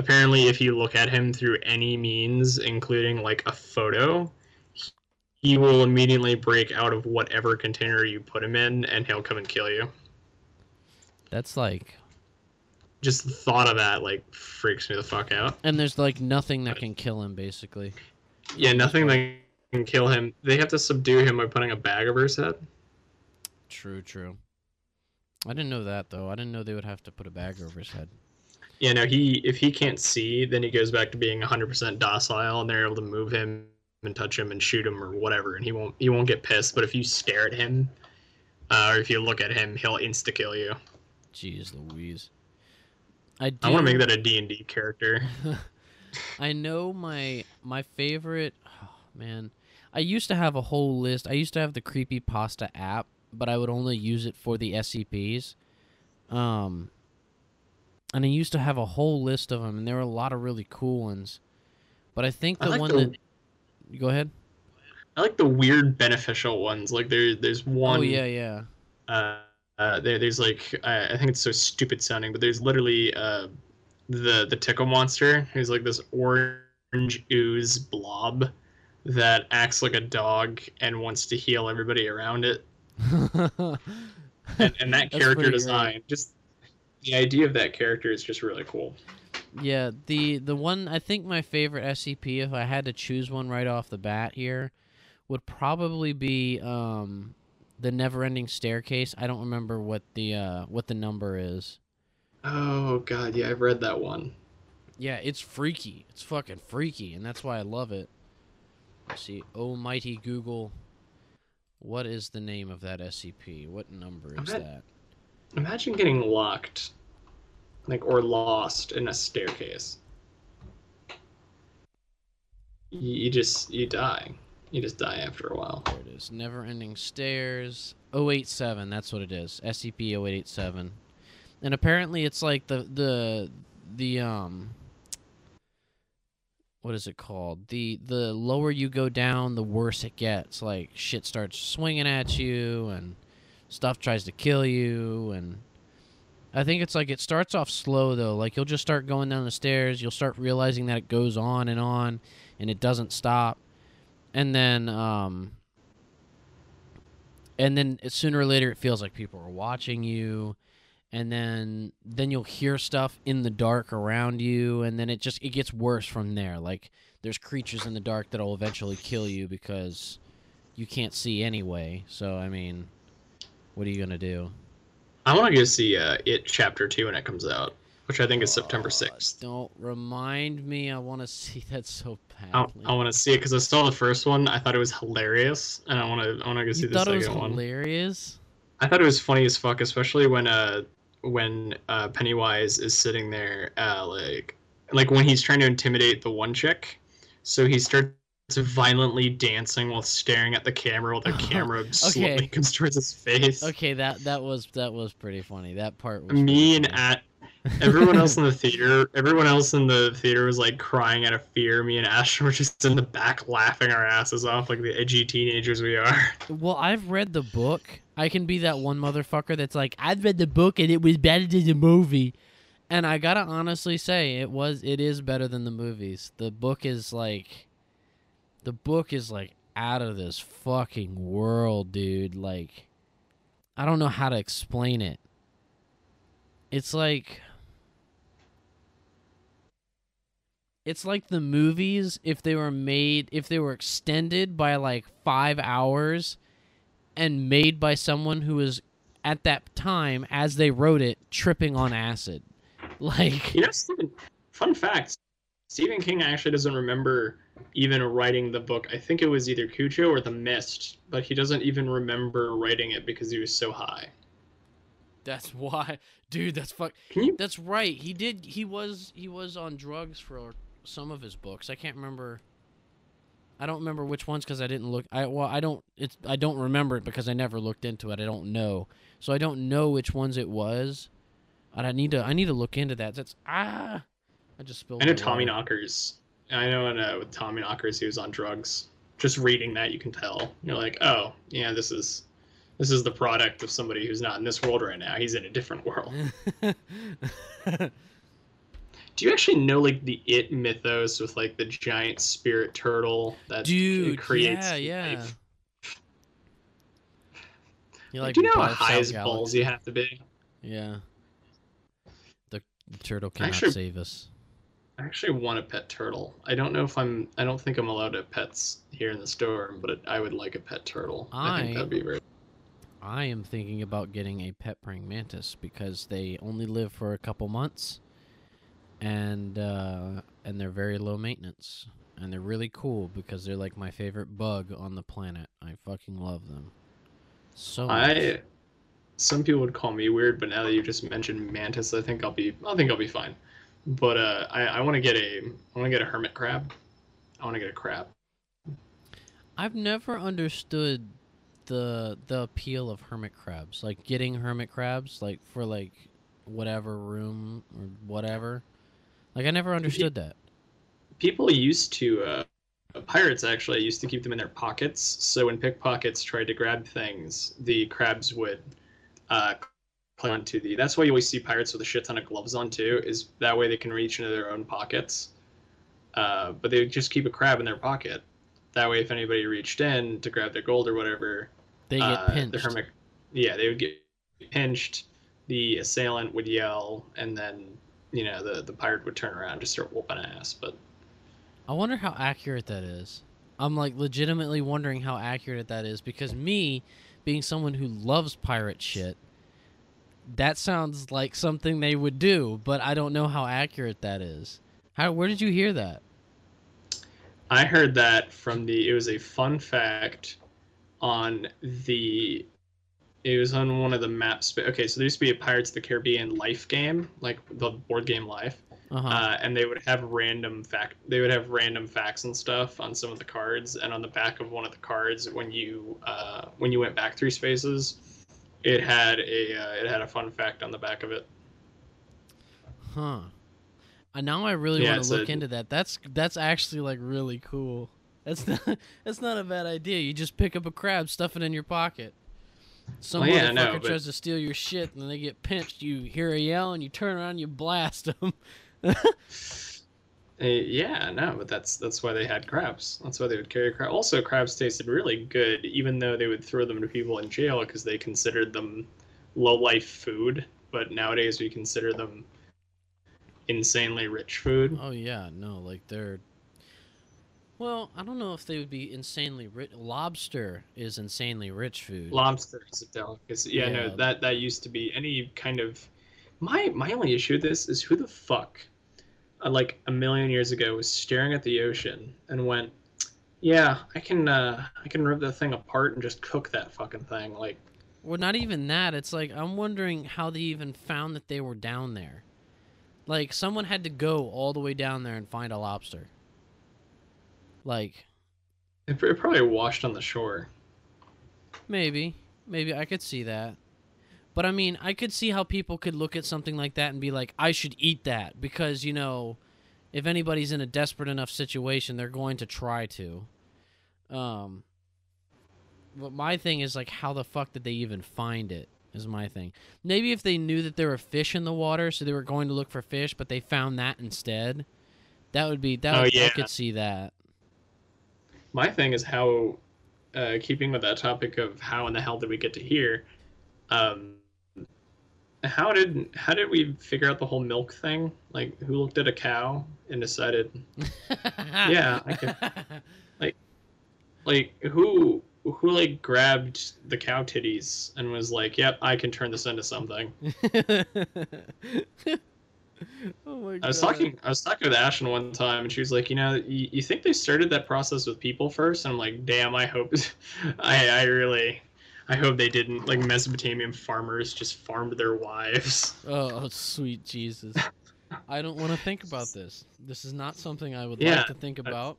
apparently if you look at him through any means, including like a photo, he will immediately break out of whatever container you put him in, and he'll come and kill you. That's like Just the thought of that like freaks me the fuck out. and there's like nothing that can kill him basically. Yeah, nothing that can kill him. They have to subdue him by putting a bag over his head. True, true. I didn't know that though. I didn't know they would have to put a bag over his head. Yeah, no, he if he can't see, then he goes back to being 100% docile, and they're able to move him and touch him and shoot him or whatever, and he won't he won't get pissed. But if you stare at him, uh, or if you look at him, he'll insta kill you. Jeez Louise. I do I want to make that a D and D character. I know my my favorite oh, man. I used to have a whole list. I used to have the creepy pasta app, but I would only use it for the SCPs. Um and I used to have a whole list of them and there were a lot of really cool ones. But I think I the like one the- that go ahead. I like the weird beneficial ones. Like there, there's one. oh yeah, yeah. uh, uh, there, there's like I, I think it's so stupid sounding, but there's literally uh, the the tickle monster who's like this orange ooze blob that acts like a dog and wants to heal everybody around it. And, and that character design, just the idea of that character is just really cool. Yeah, the the one I think my favorite SCP, if I had to choose one right off the bat here, would probably be um, the Never-Ending Staircase. I don't remember what the uh, what the number is. Oh god, yeah, I've read that one. Yeah, it's freaky. It's fucking freaky, and that's why I love it. Let's see, Almighty Google, what is the name of that SCP? What number is that? Imagine getting locked, like or lost in a staircase. you, you just you die. You just die after a while. There it is. Never Ending Stairs. 087, that's what it is. SCP 0887. And apparently it's like the the the um what is it called? The the lower you go down, the worse it gets. Like shit starts swinging at you and stuff tries to kill you and I think it's like it starts off slow though. Like you'll just start going down the stairs, you'll start realizing that it goes on and on and it doesn't stop. And then um and then sooner or later it feels like people are watching you and then then you'll hear stuff in the dark around you and then it just it gets worse from there like there's creatures in the dark that'll eventually kill you because you can't see anyway so i mean what are you gonna do I want to go see uh, it chapter two when it comes out, which I think is September Uh, sixth. don't remind me i want to see that so I, badly I want to see it because I saw the first one. I thought it was hilarious, and I want to. I want to go see you the thought it second was one. hilarious I thought it was funny as fuck, especially when uh when uh Pennywise is sitting there uh like like when he's trying to intimidate the one chick, so he starts violently dancing while staring at the camera while the camera slowly comes towards his face. okay that that was that was pretty funny that part was Me and at everyone else in the theater, everyone else in the theater was like crying out of fear. Me and Ashton were just in the back laughing our asses off like the edgy teenagers we are. Well, I've read the book. I can be that one motherfucker that's like, I've read the book and it was better than the movie. And I gotta honestly say, it was, it is better than the movies. The book is like, the book is like out of this fucking world, dude. Like, I don't know how to explain it. It's like, it's like the movies if they were made if they were extended by like five hours and made by someone who was at that time as they wrote it tripping on acid like You know, Stephen, fun fact: Stephen King actually doesn't remember even writing the book. I think it was either Cujo or The Mist, but he doesn't even remember writing it because he was so high. that's why dude that's fuck you? that's right he did he was he was on drugs for some of his books i can't remember i don't remember which ones because i didn't look i well i don't it's i don't remember it because i never looked into it i don't know so i don't know which ones it was and i need to i need to look into that that's ah i just spilled I know my Tommy water. Knockers. I know in, uh, with Tommy Knockers he was on drugs. Just reading that, you can tell. You're like, oh, yeah, this is this is the product of somebody who's not in this world right now. He's in a different world. Do you actually know like the it mythos with like the giant spirit turtle that dude creates yeah yeah life? you like Do you know how high as balls you have to be? yeah the, the turtle cannot Actually- save us I actually want a pet turtle. I don't know if I'm. I don't think I'm allowed to have pets here in the store, but I would like a pet turtle. I, think that'd be very. I am thinking about getting a pet praying mantis because they only live for a couple months, and uh, and they're very low maintenance, and they're really cool because they're like my favorite bug on the planet. I fucking love them so much. I. Some people would call me weird, but now that you just mentioned mantis, I think I'll be. I think I'll be fine. But uh, I, I want to get a. I want to get a hermit crab. I want to get a crab. I've never understood the the appeal of hermit crabs. Like getting hermit crabs, like for like whatever room or whatever. Like I never understood that. people used to uh, pirates actually used to keep them in their pockets so when pickpockets tried to grab things the crabs would uh, the that's why you always see pirates with a shit ton of gloves on too is that way they can reach into their own pockets uh, but they just keep a crab in their pocket that way if anybody reached in to grab their gold or whatever They get uh, pinched. the hermit yeah they would get pinched the assailant would yell and then you know the, the pirate would turn around and just start whooping ass but I wonder how accurate that is. I'm like legitimately wondering how accurate that is because me, being someone who loves pirate shit, that sounds like something they would do, but I don't know how accurate that is. How where did you hear that? I heard that from the. It was a fun fact on the. It was on one of the maps. Okay, so there used to be a Pirates of the Caribbean Life game, like the board game Life, Uh-huh. uh, and they would have random fact. They would have random facts and stuff on some of the cards, and on the back of one of the cards, when you uh, when you went back through spaces, it had a uh, it had a fun fact on the back of it. Huh. Uh, now I really Yeah, want to look a- into that. That's that's actually like really cool. That's not that's not a bad idea. You just pick up a crab, stuff it in your pocket. Some Well, yeah, motherfucker know, but- tries to steal your shit, and they get pinched. You hear a yell, and you turn around, and you blast them. Uh, yeah, no, but that's that's why they had crabs. That's why they would carry crab. Also, crabs tasted really good, even though they would throw them to people in jail because they considered them low life food. But nowadays, we consider them insanely rich food. oh yeah, no, like they're. Well, I don't know if they would be insanely rich. Lobster is insanely rich food. Lobster is a delicacy. Yeah, no, that that used to be any kind of. My my only issue with this is who the fuck, like a million years ago, was staring at the ocean and went, "Yeah, I can uh, I can rip that thing apart and just cook that fucking thing." Like, Well, not even that. It's like I'm wondering how they even found that they were down there. Like someone had to go all the way down there and find a lobster. Like it, it probably washed on the shore. maybe, maybe I could see that. But I mean, I could see how people could look at something like that and be like, "I should eat that," because you know, if anybody's in a desperate enough situation, they're going to try to. Um. But my thing is like, how the fuck did they even find it? Is my thing. Maybe if they knew that there were fish in the water, so they were going to look for fish, but they found that instead. That would be that. Oh, would, I could see that. My thing is how, uh, keeping with that topic of how in the hell did we get to here, um, how did how did we figure out the whole milk thing? Like, who looked at a cow and decided, Yeah, I can- like, who who like grabbed the cow titties and was like, "Yep, I can turn this into something." oh my god. I was talking I was talking with Ashton one time, and she was like, "You know, you, you think they started that process with people first? And I'm like, "Damn, I hope, I I really." I hope they didn't. Like Mesopotamian farmers just farmed their wives. Oh, sweet Jesus. I don't want to think about this. This is not something I would Yeah, like to think about.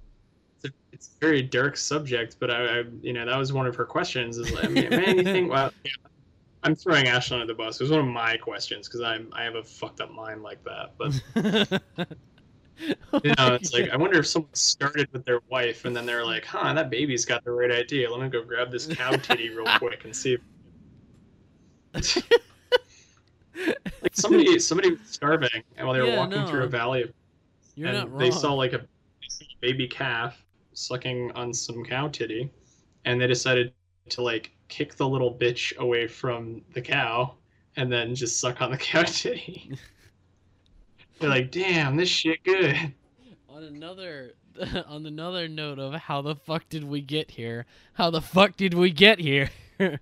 It's a, it's a very dark subject, but I, I, you know, that was one of her questions. Is like, man, you think? Well, yeah, I'm throwing Ashton under the bus. It was one of my questions because I'm I have a fucked up mind like that. But you know, it's like I wonder if someone started with their wife and then they're like, "Huh, that baby's got the right idea. Let me go grab this cow titty real quick and see." If... like somebody, somebody was starving, and while they were Yeah, walking through a valley, of, and they saw like a baby calf sucking on some cow titty, and they decided to like kick the little bitch away from the cow, and then just suck on the cow titty. They're like, "Damn, this shit good." on another on another note of how the fuck did we get here? How the fuck did we get here?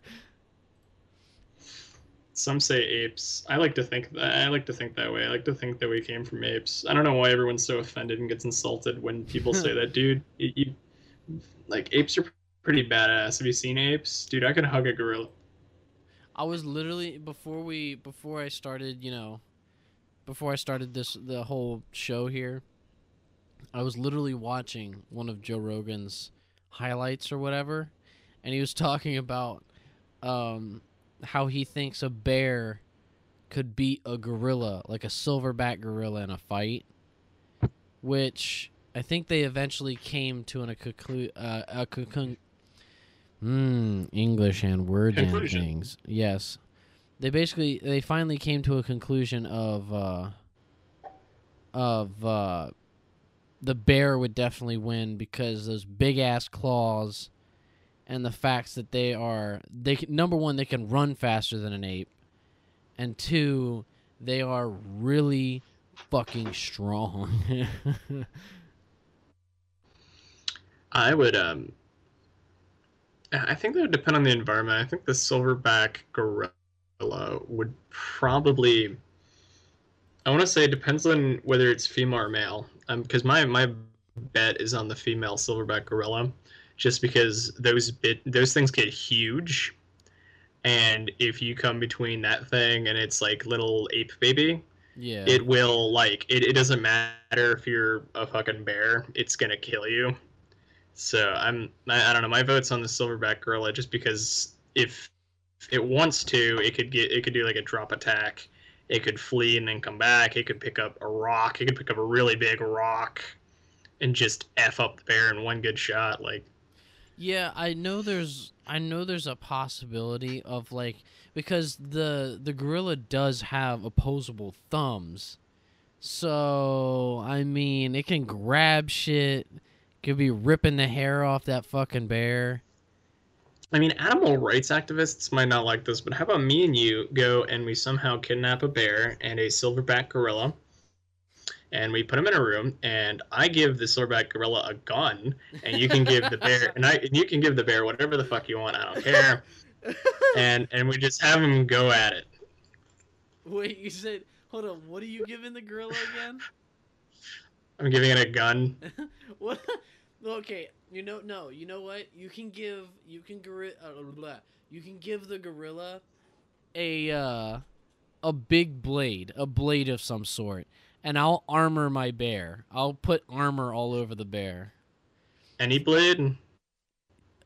Some say apes. I like to think that. I like to think that way. I like to think that we came from apes. I don't know why everyone's so offended and gets insulted when people say that, dude. You, you, like apes are pretty badass. Have you seen apes, dude? I could hug a gorilla. I was literally before we before I started, you know, before I started this the whole show here, I was literally watching one of Joe Rogan's highlights or whatever, and he was talking about um how he thinks a bear could beat a gorilla, like a silverback gorilla in a fight, which I think they eventually came to an, a conclu- uh, a conclu- Hmm, English and words and things. Yes, they basically they finally came to a conclusion of uh, of uh, the bear would definitely win because those big ass claws and the facts that they are they can, number one they can run faster than an ape, and two they are really fucking strong. I would um I think that would depend on the environment. I think the silverback gorilla would probably I want to say it depends on whether it's female or male. Um because my my bet is on the female silverback gorilla just because those bit those things get huge and if you come between that thing and its like little ape baby, Yeah. it will like it, it doesn't matter if you're a fucking bear it's gonna kill you so i'm I, I don't know my vote's on the silverback gorilla just because if it wants to it could get it could do like a drop attack it could flee and then come back it could pick up a rock it could pick up a really big rock and just f up the bear in one good shot like Yeah, I know there's I know there's a possibility of like because the the gorilla does have opposable thumbs. So, I mean, it can grab shit, could be ripping the hair off that fucking bear. I mean, animal rights activists might not like this, but how about me and you go and we somehow kidnap a bear and a silverback gorilla, and we put them in a room, and I give the silverback gorilla a gun, and you can give the bear, and I, and you can give the bear whatever the fuck you want. I don't care, and and we just have him go at it. Wait, you said hold on, what are you giving the gorilla again? I'm giving it a gun. what? Okay, you know, no, you know what? You can give, you can gorilla, uh, blah, you can give the gorilla a uh, a big blade, a blade of some sort, and I'll armor my bear. I'll put armor all over the bear. Any blade?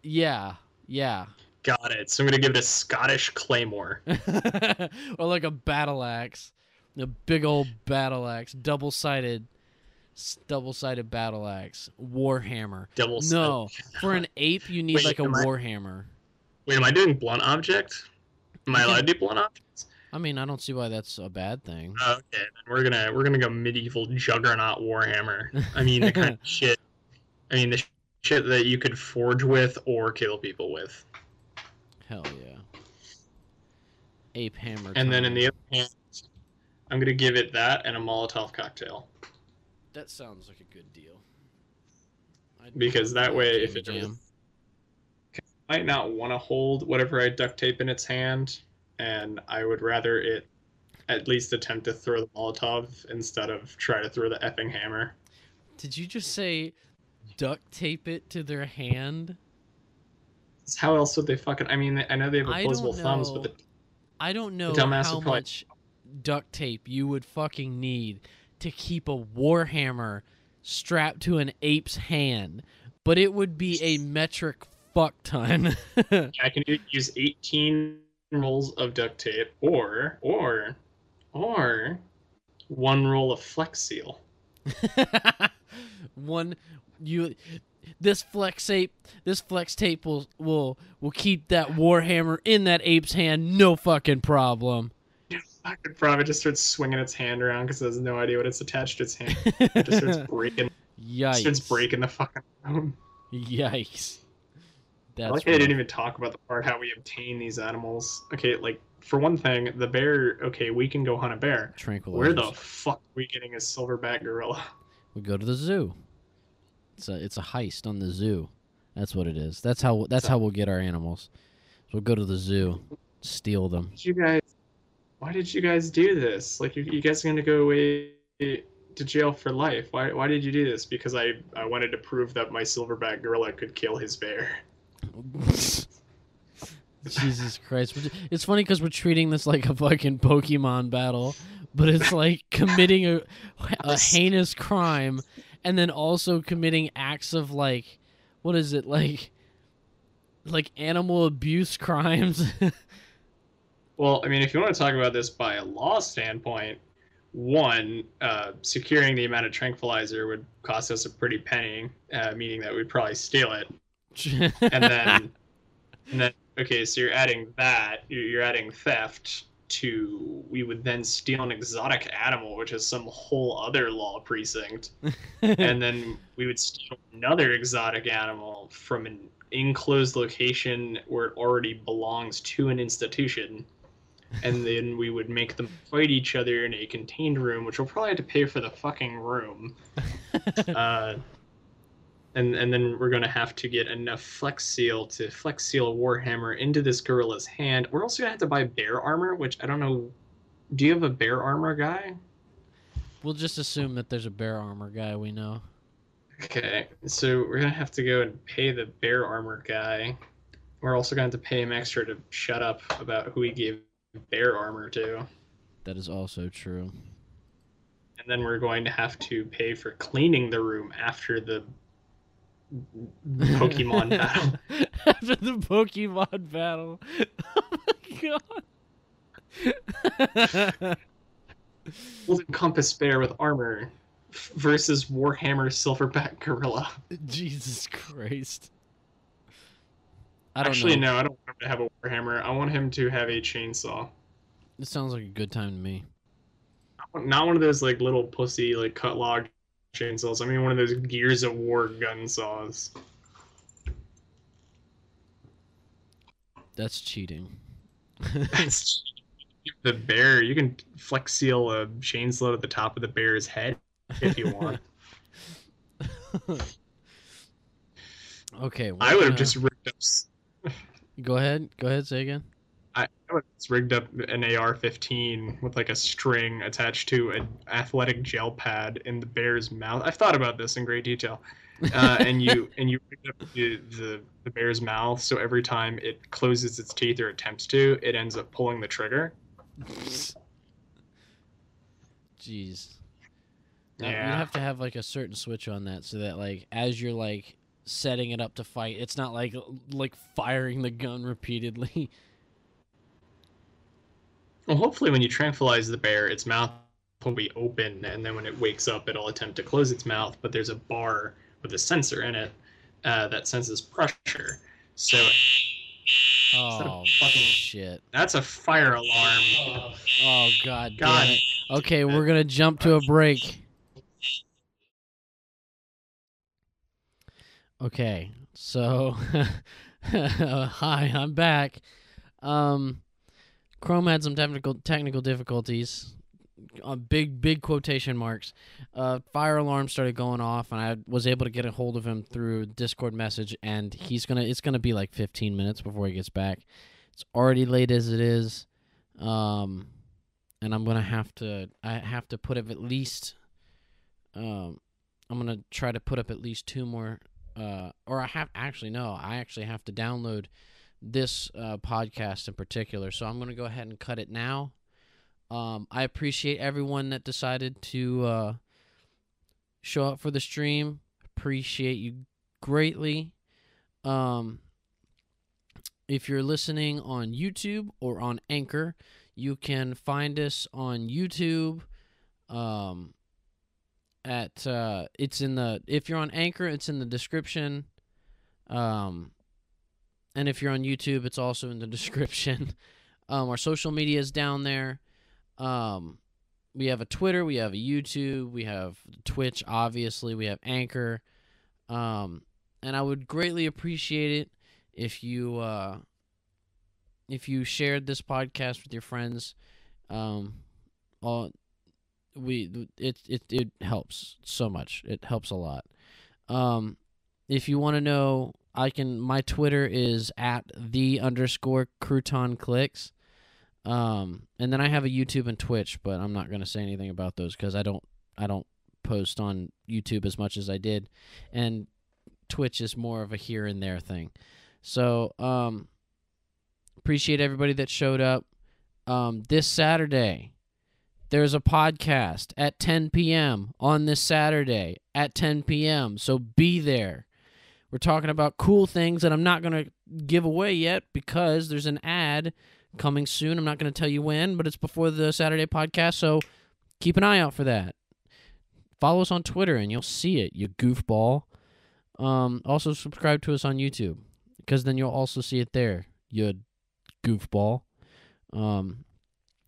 Yeah, yeah, Got it. So I'm gonna give it a Scottish claymore. or like a battle axe, a big old battle axe, double sided, double sided battle axe, warhammer. Double. No, for an ape, you need Wait, like a I- warhammer. Wait, am I doing blunt object? Am I allowed to do blunt object? I mean, I don't see why that's a bad thing. Oh, okay, then we're gonna we're gonna go medieval juggernaut warhammer. I mean the kind of shit. I mean the shit that you could forge with or kill people with. Hell yeah. Ape hammer. And then in the other hand, I'm gonna give it that and a Molotov cocktail that sounds like a good deal. I'd because that way, if it jam. might not want to hold whatever I duct tape in its hand, and I would rather it at least attempt to throw the Molotov instead of try to throw the effing hammer. Did you just say duct tape it to their hand? How else would they fucking? I mean, I know they have opposable thumbs, but the I don't know how probably- much duct tape you would fucking need to keep a warhammer strapped to an ape's hand, but it would be a metric fuck ton. I can use 18 rolls of duct tape or or or one roll of Flex Seal. One you this flex tape this flex tape will will will keep that warhammer in that ape's hand no fucking problem. I could probably just start swinging its hand around because it has no idea what it's attached to its hand. It just starts breaking, Yikes. starts breaking the fucking room. Yikes. I That's like how they didn't even talk about the part how we obtain these animals. Okay, like for one thing, the bear. Okay, we can go hunt a bear. tranquilizers. Where the fuck are we getting a silverback gorilla? We go to the zoo. It's a it's a heist on the zoo. That's what it is. That's how that's how we'll get our animals. So we'll go to the zoo, steal them. Did you guys? Why did you guys do this? Like, you, you guys are gonna go away to jail for life. Why? Why did you do this? Because I I wanted to prove that my silverback gorilla could kill his bear. Jesus Christ! We're ju- It's funny because we're treating this like a fucking Pokemon battle, but it's like committing a, a heinous crime, and then also committing acts of like, what is it like? Like animal abuse crimes. Well, I mean, if you want to talk about this by a law standpoint, one, uh, securing the amount of tranquilizer would cost us a pretty penny, uh, meaning that we'd probably steal it. And then, and then, okay, so you're adding that, you're you're adding theft to, we would then steal an exotic animal, which is some whole other law precinct. and then we would steal another exotic animal from an enclosed location where it already belongs to an institution and then we would make them fight each other in a contained room which we'll probably have to pay for the fucking room uh, and and then we're gonna have to get enough flex seal to flex seal a warhammer into this gorilla's hand we're also gonna have to buy bear armor which i don't know do you have a bear armor guy we'll just assume that there's a bear armor guy we know. Okay, so we're gonna have to go and pay the bear armor guy. We're also gonna have to pay him extra to shut up about who he gave bear armor too. That is also true. and then we're going to have to pay for cleaning the room after the Pokemon battle. After the Pokemon battle. Oh my god. Golden Compass Bear with armor versus Warhammer Silverback Gorilla. Jesus Christ. I don't Actually, know. no, I don't want him to have a Warhammer. I want him to have a chainsaw. This sounds like a good time to me. Not one of those like little pussy like cut log chainsaws. I mean one of those Gears of War gun saws. That's cheating. That's the bear. You can flex seal a chainsaw at the top of the bear's head if you want. okay. we're I would have gonna- just ripped up. Go ahead. Go ahead. Say again. I I would rigged up an AR-15 with like a string attached to an athletic gel pad in the bear's mouth. I've thought about this in great detail. Uh, and you and you rigged up the, the the bear's mouth so every time it closes its teeth or attempts to, it ends up pulling the trigger. Jeez. That- Yeah. You have to have like a certain switch on that so that like as you're like setting it up to fight, it's not like like firing the gun repeatedly. Well, hopefully, when you tranquilize the bear, its mouth will be open, and then when it wakes up, it'll attempt to close its mouth. But there's a bar with a sensor in it uh, that senses pressure. So Oh fucking- shit. that's a fire alarm. Oh god, God. damn it. Okay, we're gonna jump to a break. Okay, so hi, I'm back. Um, Chrome had some technical technical difficulties. Uh, big big quotation marks. Uh, fire alarm started going off, and I was able to get a hold of him through Discord message, and he's gonna. It's gonna be like 15 minutes before he gets back. It's already late as it is. Um, and I'm gonna have to I have to put up at least um I'm gonna try to put up at least two more uh or I have actually no I actually have to download this uh, podcast in particular. So I'm gonna go ahead and cut it now. Um I appreciate everyone that decided to uh show up for the stream. Appreciate you greatly. Um if you're listening on YouTube or on Anchor you can find us on YouTube. Um, at uh, it's in the if you're on Anchor, it's in the description. Um, and if you're on YouTube, it's also in the description. Um, our social media is down there. Um, we have a Twitter, we have a YouTube, we have Twitch. Obviously, we have Anchor. Um, and I would greatly appreciate it if you uh, if you shared this podcast with your friends, um, all we it it it helps so much. It helps a lot. Um, if you want to know, I can. My Twitter is at the underscore crouton clicks. Um, and then I have a YouTube and Twitch, but I'm not gonna say anything about those because I don't I don't post on YouTube as much as I did, and Twitch is more of a here and there thing. So um, appreciate everybody that showed up. Um, this Saturday, there's a podcast at 10 p.m. on this Saturday at 10 p.m. So be there. We're talking about cool things that I'm not going to give away yet because there's an ad coming soon. I'm not going to tell you when, but it's before the Saturday podcast. So keep an eye out for that. Follow us on Twitter and you'll see it, you goofball. Um, also, subscribe to us on YouTube because then you'll also see it there, you goofball. Um,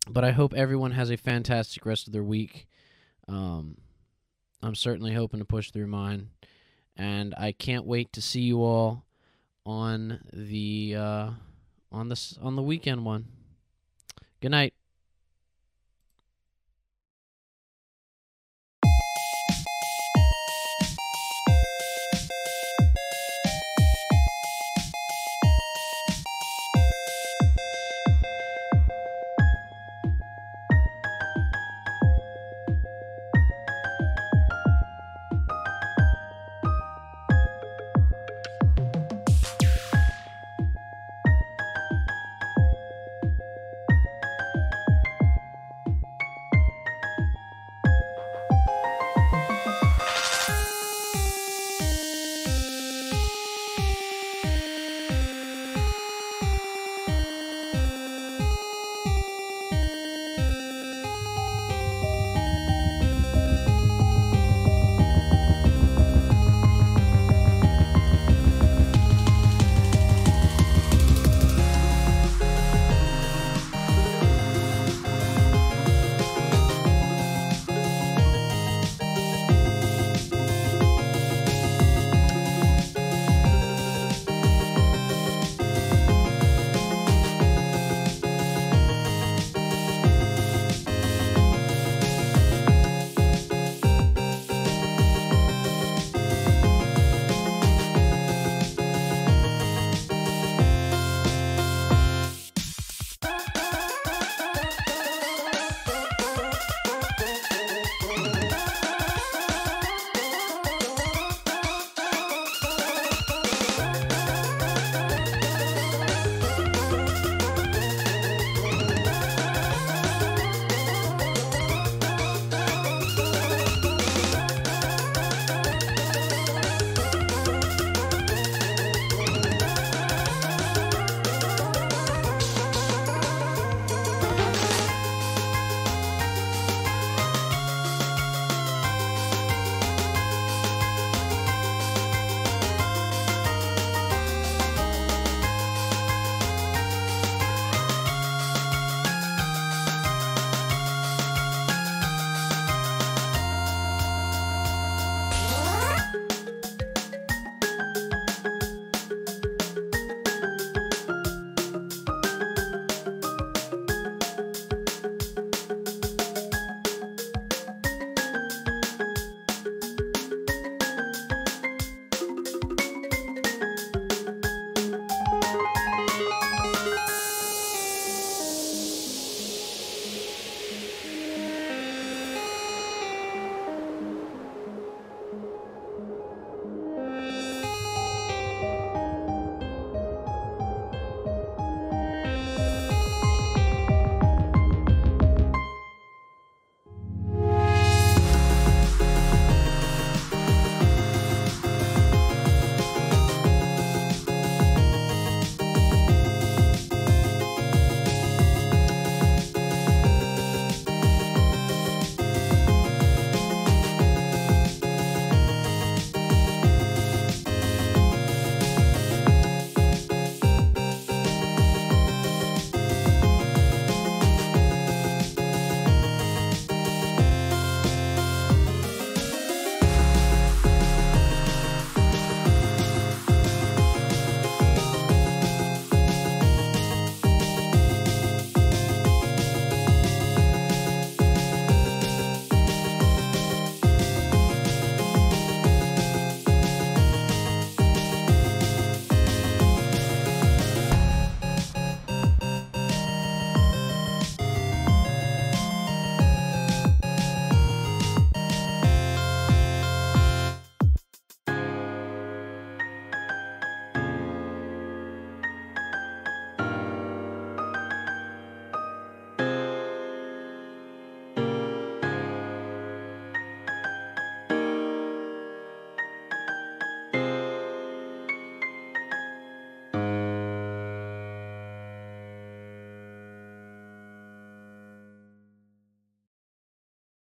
but I hope everyone has a fantastic rest of their week. Um, I'm certainly hoping to push through mine, and I can't wait to see you all on the uh, on this on the weekend one. Good night.